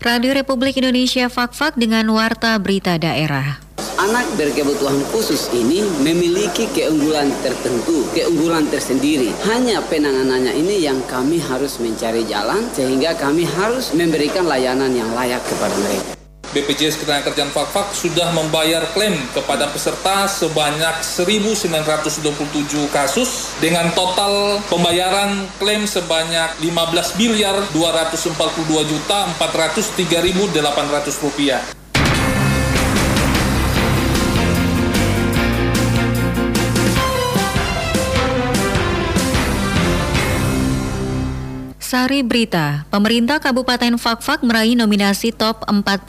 Radio Republik Indonesia Fakfak dengan Warta Berita Daerah. Anak berkebutuhan khusus ini memiliki keunggulan tertentu, keunggulan tersendiri. Hanya penanganannya ini yang kami harus mencari jalan sehingga kami harus memberikan layanan yang layak kepada mereka. BPJS Ketenagakerjaan Fakfak sudah membayar klaim kepada peserta sebanyak 1.927 kasus dengan total pembayaran klaim sebanyak 15 miliar 242 juta 403.800 rupiah. Sari Berita, pemerintah Kabupaten Fakfak meraih nominasi top 45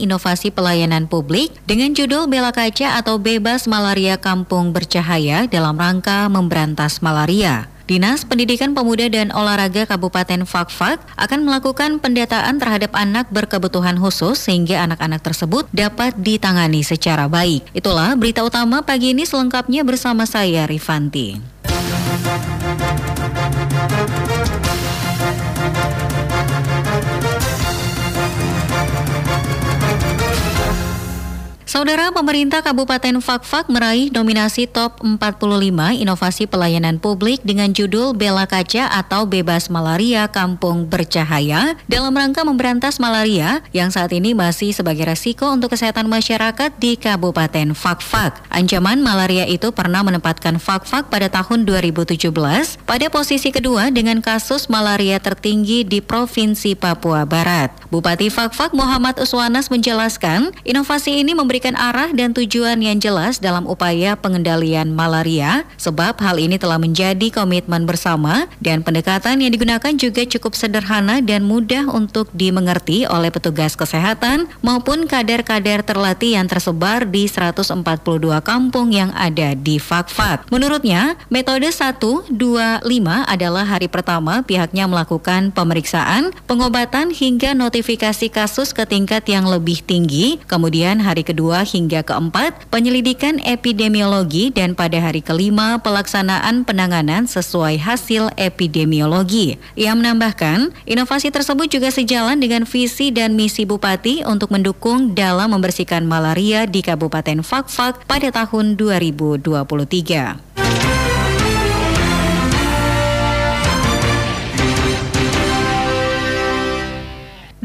inovasi pelayanan publik dengan judul Bela Kaca atau Bebas Malaria Kampung Bercahaya dalam rangka memberantas malaria. Dinas Pendidikan Pemuda dan Olahraga Kabupaten Fakfak akan melakukan pendataan terhadap anak berkebutuhan khusus sehingga anak-anak tersebut dapat ditangani secara baik. Itulah berita utama pagi ini selengkapnya bersama saya Rifanti. Saudara pemerintah Kabupaten Fakfak meraih nominasi top 45 inovasi pelayanan publik dengan judul Bela Kaca atau Bebas Malaria Kampung Bercahaya dalam rangka memberantas malaria yang saat ini masih sebagai resiko untuk kesehatan masyarakat di Kabupaten Fakfak. Ancaman malaria itu pernah menempatkan Fakfak pada tahun 2017 pada posisi kedua dengan kasus malaria tertinggi di Provinsi Papua Barat. Bupati Fakfak Muhammad Uswanas menjelaskan, inovasi ini memberi memberikan arah dan tujuan yang jelas dalam upaya pengendalian malaria, sebab hal ini telah menjadi komitmen bersama dan pendekatan yang digunakan juga cukup sederhana dan mudah untuk dimengerti oleh petugas kesehatan maupun kader-kader terlatih yang tersebar di 142 kampung yang ada di Fakfak. Menurutnya, metode 1, 2, 5 adalah hari pertama pihaknya melakukan pemeriksaan, pengobatan hingga notifikasi kasus ke tingkat yang lebih tinggi, kemudian hari kedua kedua hingga keempat penyelidikan epidemiologi dan pada hari kelima pelaksanaan penanganan sesuai hasil epidemiologi. Ia menambahkan, inovasi tersebut juga sejalan dengan visi dan misi Bupati untuk mendukung dalam membersihkan malaria di Kabupaten Fakfak pada tahun 2023.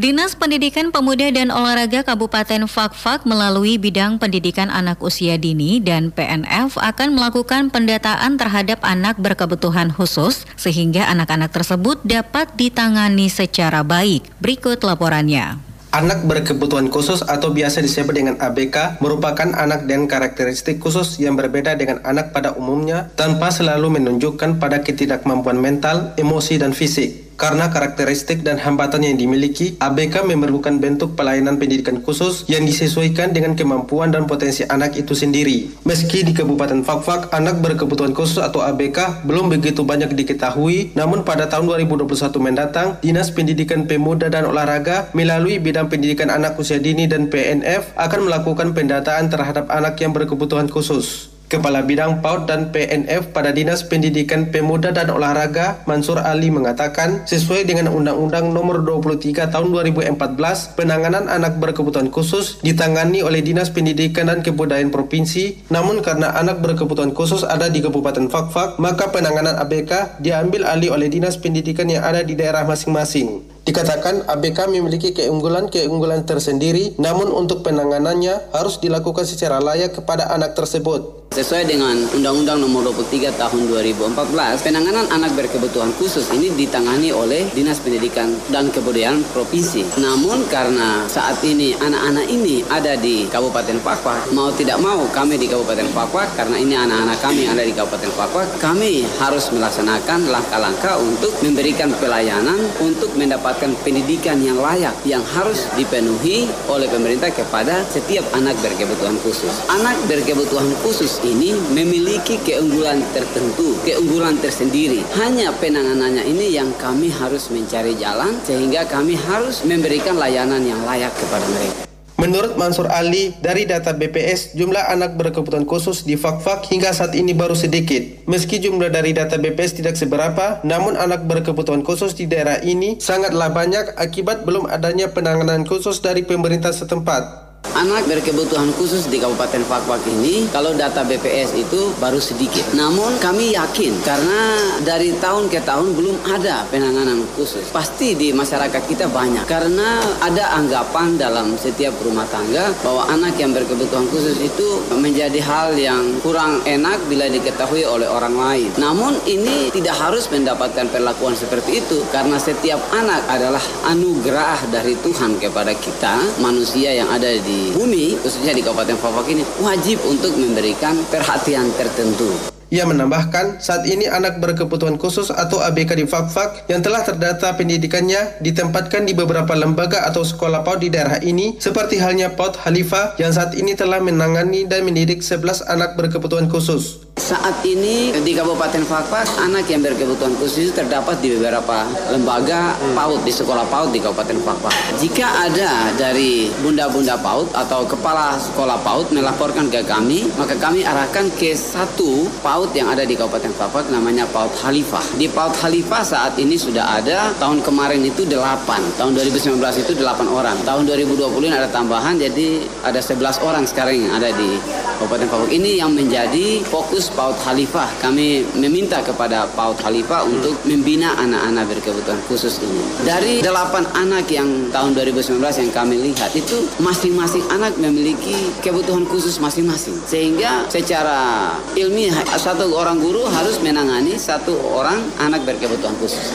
Dinas Pendidikan Pemuda dan Olahraga Kabupaten Fakfak melalui bidang pendidikan anak usia dini dan PNF akan melakukan pendataan terhadap anak berkebutuhan khusus sehingga anak-anak tersebut dapat ditangani secara baik. Berikut laporannya. Anak berkebutuhan khusus atau biasa disebut dengan ABK merupakan anak dengan karakteristik khusus yang berbeda dengan anak pada umumnya tanpa selalu menunjukkan pada ketidakmampuan mental, emosi, dan fisik. Karena karakteristik dan hambatan yang dimiliki, ABK memerlukan bentuk pelayanan pendidikan khusus yang disesuaikan dengan kemampuan dan potensi anak itu sendiri. Meski di Kabupaten Fakfak, anak berkebutuhan khusus atau ABK belum begitu banyak diketahui, namun pada tahun 2021 mendatang, Dinas Pendidikan Pemuda dan Olahraga melalui bidang pendidikan anak usia dini dan PNF akan melakukan pendataan terhadap anak yang berkebutuhan khusus. Kepala Bidang PAUD dan PNF pada Dinas Pendidikan Pemuda dan Olahraga Mansur Ali mengatakan sesuai dengan Undang-Undang Nomor 23 Tahun 2014 penanganan anak berkebutuhan khusus ditangani oleh Dinas Pendidikan dan Kebudayaan Provinsi namun karena anak berkebutuhan khusus ada di Kabupaten Fakfak maka penanganan ABK diambil alih oleh Dinas Pendidikan yang ada di daerah masing-masing. Dikatakan ABK memiliki keunggulan-keunggulan tersendiri, namun untuk penanganannya harus dilakukan secara layak kepada anak tersebut. Sesuai dengan Undang-Undang Nomor 23 Tahun 2014, penanganan anak berkebutuhan khusus ini ditangani oleh Dinas Pendidikan dan Kebudayaan Provinsi. Namun karena saat ini anak-anak ini ada di Kabupaten Papua, mau tidak mau kami di Kabupaten Papua karena ini anak-anak kami ada di Kabupaten Papua, kami harus melaksanakan langkah-langkah untuk memberikan pelayanan untuk mendapatkan pendidikan yang layak yang harus dipenuhi oleh pemerintah kepada setiap anak berkebutuhan khusus. Anak berkebutuhan khusus ini memiliki keunggulan tertentu, keunggulan tersendiri. Hanya penanganannya ini yang kami harus mencari jalan sehingga kami harus memberikan layanan yang layak kepada mereka. Menurut Mansur Ali, dari data BPS, jumlah anak berkebutuhan khusus di Fakfak hingga saat ini baru sedikit. Meski jumlah dari data BPS tidak seberapa, namun anak berkebutuhan khusus di daerah ini sangatlah banyak akibat belum adanya penanganan khusus dari pemerintah setempat. Anak berkebutuhan khusus di Kabupaten Fakfak ini, kalau data BPS itu baru sedikit. Namun kami yakin karena dari tahun ke tahun belum ada penanganan khusus. Pasti di masyarakat kita banyak karena ada anggapan dalam setiap rumah tangga bahwa anak yang berkebutuhan khusus itu menjadi hal yang kurang enak bila diketahui oleh orang lain. Namun ini tidak harus mendapatkan perlakuan seperti itu karena setiap anak adalah anugerah dari Tuhan kepada kita manusia yang ada di bumi, khususnya di Kabupaten Fafak ini, wajib untuk memberikan perhatian tertentu. Ia menambahkan, saat ini anak berkebutuhan khusus atau ABK di Fakfak yang telah terdata pendidikannya ditempatkan di beberapa lembaga atau sekolah PAUD di daerah ini, seperti halnya PAUD Khalifah yang saat ini telah menangani dan mendidik 11 anak berkebutuhan khusus. Saat ini di Kabupaten Fakfak, anak yang berkebutuhan khusus terdapat di beberapa lembaga PAUD, di sekolah PAUD di Kabupaten Fakfak. Jika ada dari bunda-bunda PAUD atau kepala sekolah PAUD melaporkan ke kami, maka kami arahkan ke satu PAUD yang ada di Kabupaten Fakfak namanya PAUD Khalifah. Di PAUD Khalifah saat ini sudah ada, tahun kemarin itu 8, tahun 2019 itu 8 orang. Tahun 2020 ini ada tambahan, jadi ada 11 orang sekarang yang ada di Kabupaten Fakfak. Ini yang menjadi fokus PAUD Khalifah. Kami meminta kepada PAUD Khalifah untuk membina anak-anak berkebutuhan khusus ini. Dari delapan anak yang tahun 2019 yang kami lihat itu masing-masing anak memiliki kebutuhan khusus masing-masing. Sehingga secara ilmiah satu orang guru harus menangani satu orang anak berkebutuhan khusus.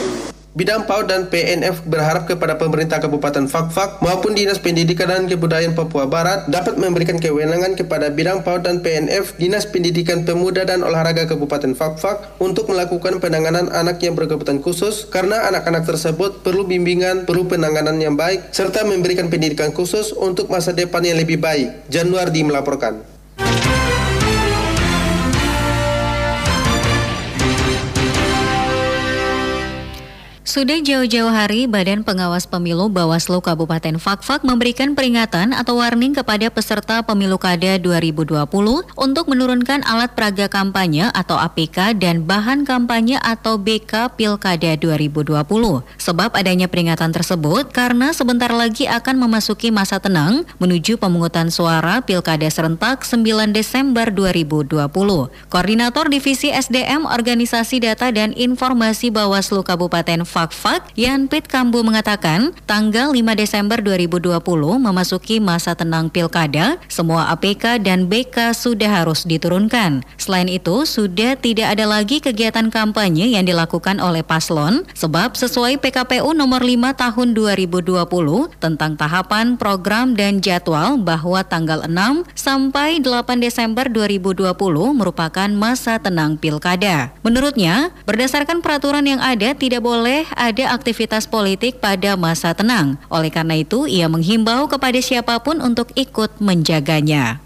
Bidang PAUD dan PNF berharap kepada pemerintah Kabupaten Fakfak maupun Dinas Pendidikan dan Kebudayaan Papua Barat dapat memberikan kewenangan kepada bidang PAUD dan PNF Dinas Pendidikan Pemuda dan Olahraga Kabupaten Fakfak untuk melakukan penanganan anak yang berkebutuhan khusus karena anak-anak tersebut perlu bimbingan, perlu penanganan yang baik serta memberikan pendidikan khusus untuk masa depan yang lebih baik. Januardi melaporkan. Sudah jauh-jauh hari, Badan Pengawas Pemilu Bawaslu Kabupaten Fakfak memberikan peringatan atau warning kepada peserta Pemilu Kada 2020 untuk menurunkan alat peraga kampanye atau APK dan bahan kampanye atau BK Pilkada 2020. Sebab adanya peringatan tersebut karena sebentar lagi akan memasuki masa tenang menuju pemungutan suara Pilkada serentak 9 Desember 2020. Koordinator Divisi SDM Organisasi Data dan Informasi Bawaslu Kabupaten Fakfak Fakfak, Yanpit Kambu mengatakan, tanggal 5 Desember 2020 memasuki masa tenang pilkada, semua APK dan BK sudah harus diturunkan. Selain itu, sudah tidak ada lagi kegiatan kampanye yang dilakukan oleh paslon, sebab sesuai PKPU nomor 5 tahun 2020 tentang tahapan program dan jadwal bahwa tanggal 6 sampai 8 Desember 2020 merupakan masa tenang pilkada. Menurutnya, berdasarkan peraturan yang ada tidak boleh ada aktivitas politik pada masa tenang. Oleh karena itu, ia menghimbau kepada siapa pun untuk ikut menjaganya.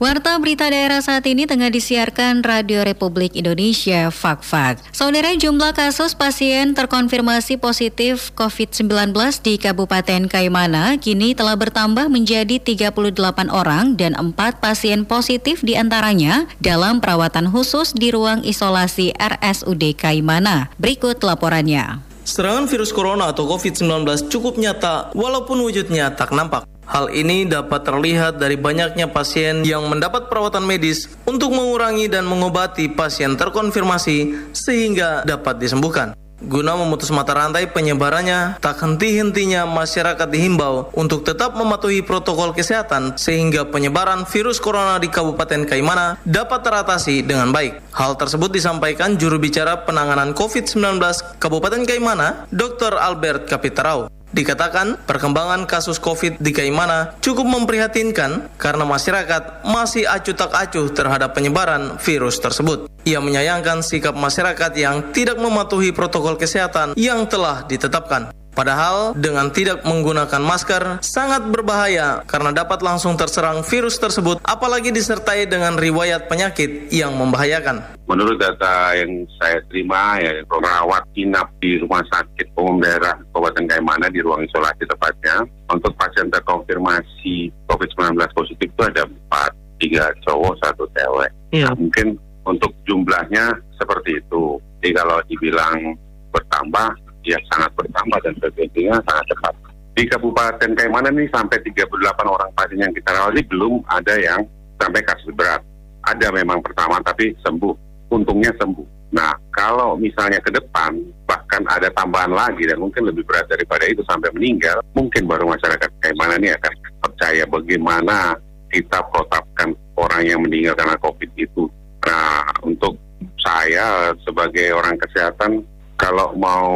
Warta berita daerah saat ini tengah disiarkan Radio Republik Indonesia Fakfak. Saudara jumlah kasus pasien terkonfirmasi positif COVID-19 di Kabupaten Kaimana kini telah bertambah menjadi 38 orang dan 4 pasien positif di antaranya dalam perawatan khusus di ruang isolasi RSUD Kaimana. Berikut laporannya. Serangan virus corona atau COVID-19 cukup nyata walaupun wujudnya tak nampak. Hal ini dapat terlihat dari banyaknya pasien yang mendapat perawatan medis untuk mengurangi dan mengobati pasien terkonfirmasi sehingga dapat disembuhkan. Guna memutus mata rantai penyebarannya, tak henti-hentinya masyarakat dihimbau untuk tetap mematuhi protokol kesehatan sehingga penyebaran virus corona di Kabupaten Kaimana dapat teratasi dengan baik. Hal tersebut disampaikan juru bicara penanganan COVID-19 Kabupaten Kaimana, Dr. Albert Kapitarau. Dikatakan perkembangan kasus COVID di Kaimana cukup memprihatinkan karena masyarakat masih acuh tak acuh terhadap penyebaran virus tersebut. Ia menyayangkan sikap masyarakat yang tidak mematuhi protokol kesehatan yang telah ditetapkan. Padahal dengan tidak menggunakan masker sangat berbahaya karena dapat langsung terserang virus tersebut apalagi disertai dengan riwayat penyakit yang membahayakan. Menurut data yang saya terima ya perawat inap di rumah sakit umum daerah Kabupaten Kaimana di ruang isolasi tepatnya untuk pasien terkonfirmasi COVID-19 positif itu ada empat, tiga cowok, satu cewek. Ya. Nah, mungkin untuk jumlahnya seperti itu. Jadi kalau dibilang bertambah ya sangat bertambah dan frekuensinya sangat cepat. Di Kabupaten Kaimanan ini sampai 38 orang pasien yang kita rawat ini belum ada yang sampai kasus berat. Ada memang pertama tapi sembuh, untungnya sembuh. Nah, kalau misalnya ke depan bahkan ada tambahan lagi dan mungkin lebih berat daripada itu sampai meninggal, mungkin baru masyarakat Kaimanan ini akan percaya bagaimana kita protapkan orang yang meninggal karena COVID itu. Nah, untuk saya sebagai orang kesehatan kalau mau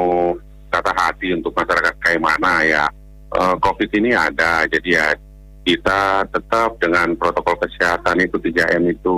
kata hati untuk masyarakat kayak mana ya uh, COVID ini ada jadi ya kita tetap dengan protokol kesehatan itu 3M itu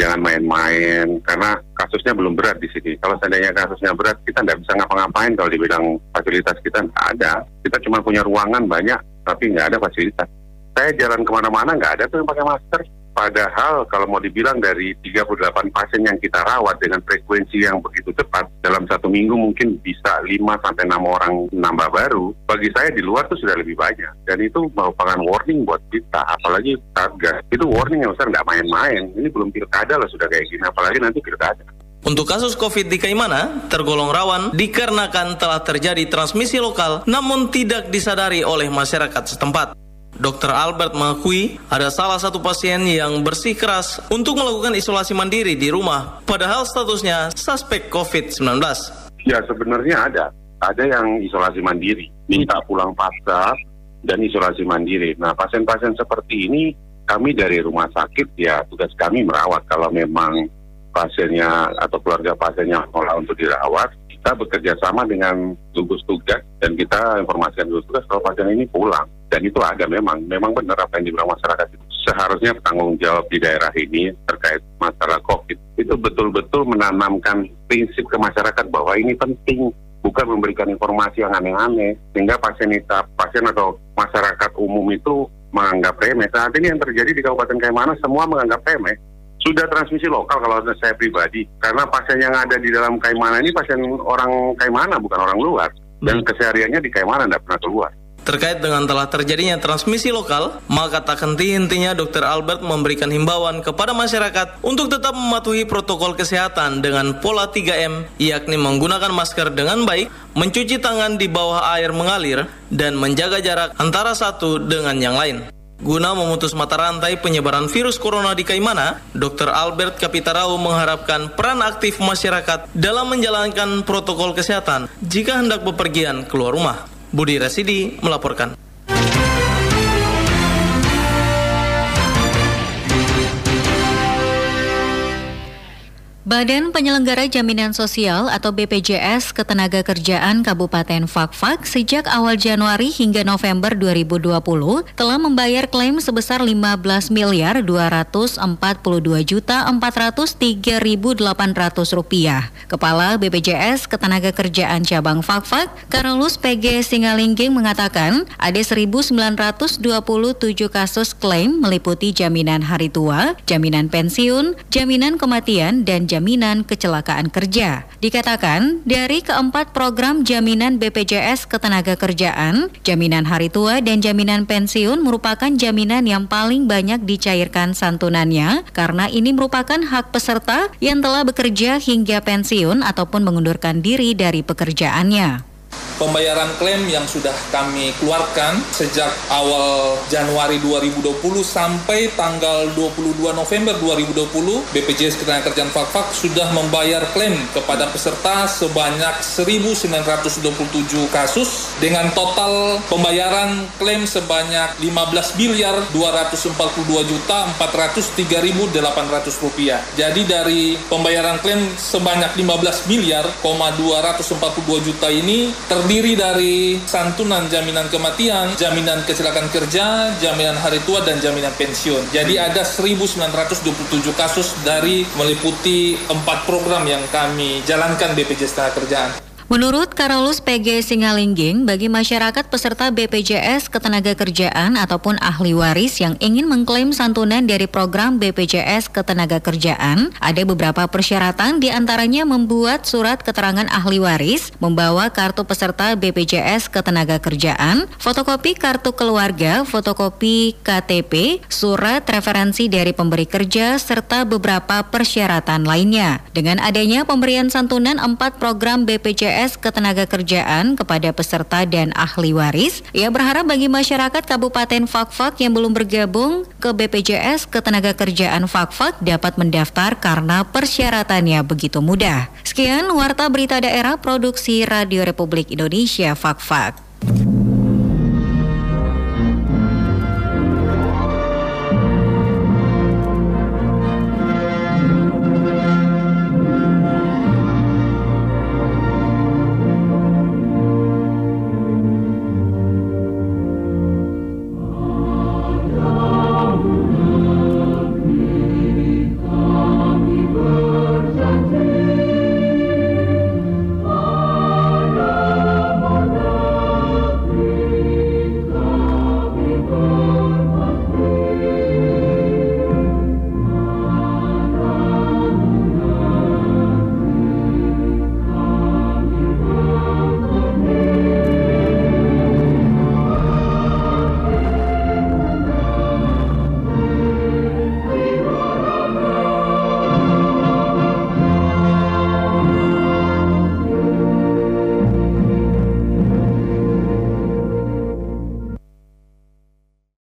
jangan main-main karena kasusnya belum berat di sini. Kalau seandainya kasusnya berat kita tidak bisa ngapa-ngapain kalau dibilang fasilitas kita nggak ada. Kita cuma punya ruangan banyak tapi nggak ada fasilitas. Saya jalan ke mana-mana nggak ada tuh yang pakai masker Padahal kalau mau dibilang dari 38 pasien yang kita rawat dengan frekuensi yang begitu cepat, dalam satu minggu mungkin bisa 5 sampai 6 orang nambah baru. Bagi saya di luar itu sudah lebih banyak. Dan itu merupakan warning buat kita, apalagi Satgas. Itu warning yang besar nggak main-main. Ini belum pilkada lah sudah kayak gini, apalagi nanti pilkada. Untuk kasus COVID di Kaimana, tergolong rawan dikarenakan telah terjadi transmisi lokal namun tidak disadari oleh masyarakat setempat. Dr. Albert mengakui ada salah satu pasien yang bersikeras untuk melakukan isolasi mandiri di rumah, padahal statusnya suspek COVID-19. Ya sebenarnya ada, ada yang isolasi mandiri, minta pulang paksa dan isolasi mandiri. Nah pasien-pasien seperti ini kami dari rumah sakit ya tugas kami merawat kalau memang pasiennya atau keluarga pasiennya menolak untuk dirawat kita bekerja sama dengan gugus tugas dan kita informasikan gugus tugas kalau pasien ini pulang dan itu ada memang memang benar apa yang dibilang masyarakat itu. Seharusnya tanggung jawab di daerah ini terkait masalah COVID itu betul-betul menanamkan prinsip ke masyarakat bahwa ini penting bukan memberikan informasi yang aneh-aneh sehingga pasien pasien atau masyarakat umum itu menganggap remeh. Saat ini yang terjadi di Kabupaten Kaimana semua menganggap remeh. Sudah transmisi lokal kalau saya pribadi karena pasien yang ada di dalam Kaimana ini pasien orang Kaimana bukan orang luar. Dan kesehariannya di Kaimana tidak pernah keluar. Terkait dengan telah terjadinya transmisi lokal, maka tak henti-hentinya Dr. Albert memberikan himbauan kepada masyarakat untuk tetap mematuhi protokol kesehatan dengan pola 3M, yakni menggunakan masker dengan baik, mencuci tangan di bawah air mengalir, dan menjaga jarak antara satu dengan yang lain. Guna memutus mata rantai penyebaran virus corona di Kaimana, Dr. Albert Kapitarau mengharapkan peran aktif masyarakat dalam menjalankan protokol kesehatan jika hendak bepergian keluar rumah. Budi Rasidi melaporkan. Badan Penyelenggara Jaminan Sosial atau BPJS Ketenagakerjaan Kabupaten Fakfak sejak awal Januari hingga November 2020 telah membayar klaim sebesar 15 miliar 242 juta 403 ribu 800 rupiah. Kepala BPJS Ketenagakerjaan Cabang Fakfak, Karolus PG Singalingging mengatakan ada 1927 kasus klaim meliputi jaminan hari tua, jaminan pensiun, jaminan kematian, dan jaminan kecelakaan kerja. Dikatakan, dari keempat program jaminan BPJS Ketenagakerjaan, jaminan hari tua dan jaminan pensiun merupakan jaminan yang paling banyak dicairkan santunannya karena ini merupakan hak peserta yang telah bekerja hingga pensiun ataupun mengundurkan diri dari pekerjaannya pembayaran klaim yang sudah kami keluarkan sejak awal Januari 2020 sampai tanggal 22 November 2020 BPJS Ketenagakerjaan Fakfak sudah membayar klaim kepada peserta sebanyak 1927 kasus dengan total pembayaran klaim sebanyak 15 miliar 242 juta 403.800 rupiah. Jadi dari pembayaran klaim sebanyak 15 miliar 242 juta ini terdiri dari santunan jaminan kematian, jaminan kecelakaan kerja, jaminan hari tua, dan jaminan pensiun. Jadi ada 1927 kasus dari meliputi empat program yang kami jalankan BPJS Kerjaan. Menurut Menurut Karolus PG Singalingging, bagi masyarakat peserta BPJS Ketenagakerjaan ataupun ahli waris yang ingin mengklaim santunan dari program BPJS Ketenagakerjaan, ada beberapa persyaratan di antaranya membuat surat keterangan ahli waris, membawa kartu peserta BPJS Ketenagakerjaan, fotokopi kartu keluarga, fotokopi KTP, surat referensi dari pemberi kerja, serta beberapa persyaratan lainnya. Dengan adanya pemberian santunan empat program BPJS Ketenagakerjaan kepada peserta dan ahli waris, ia berharap bagi masyarakat Kabupaten Fakfak yang belum bergabung ke BPJS Ketenagakerjaan Fakfak dapat mendaftar karena persyaratannya begitu mudah. Sekian Warta Berita Daerah Produksi Radio Republik Indonesia Fakfak.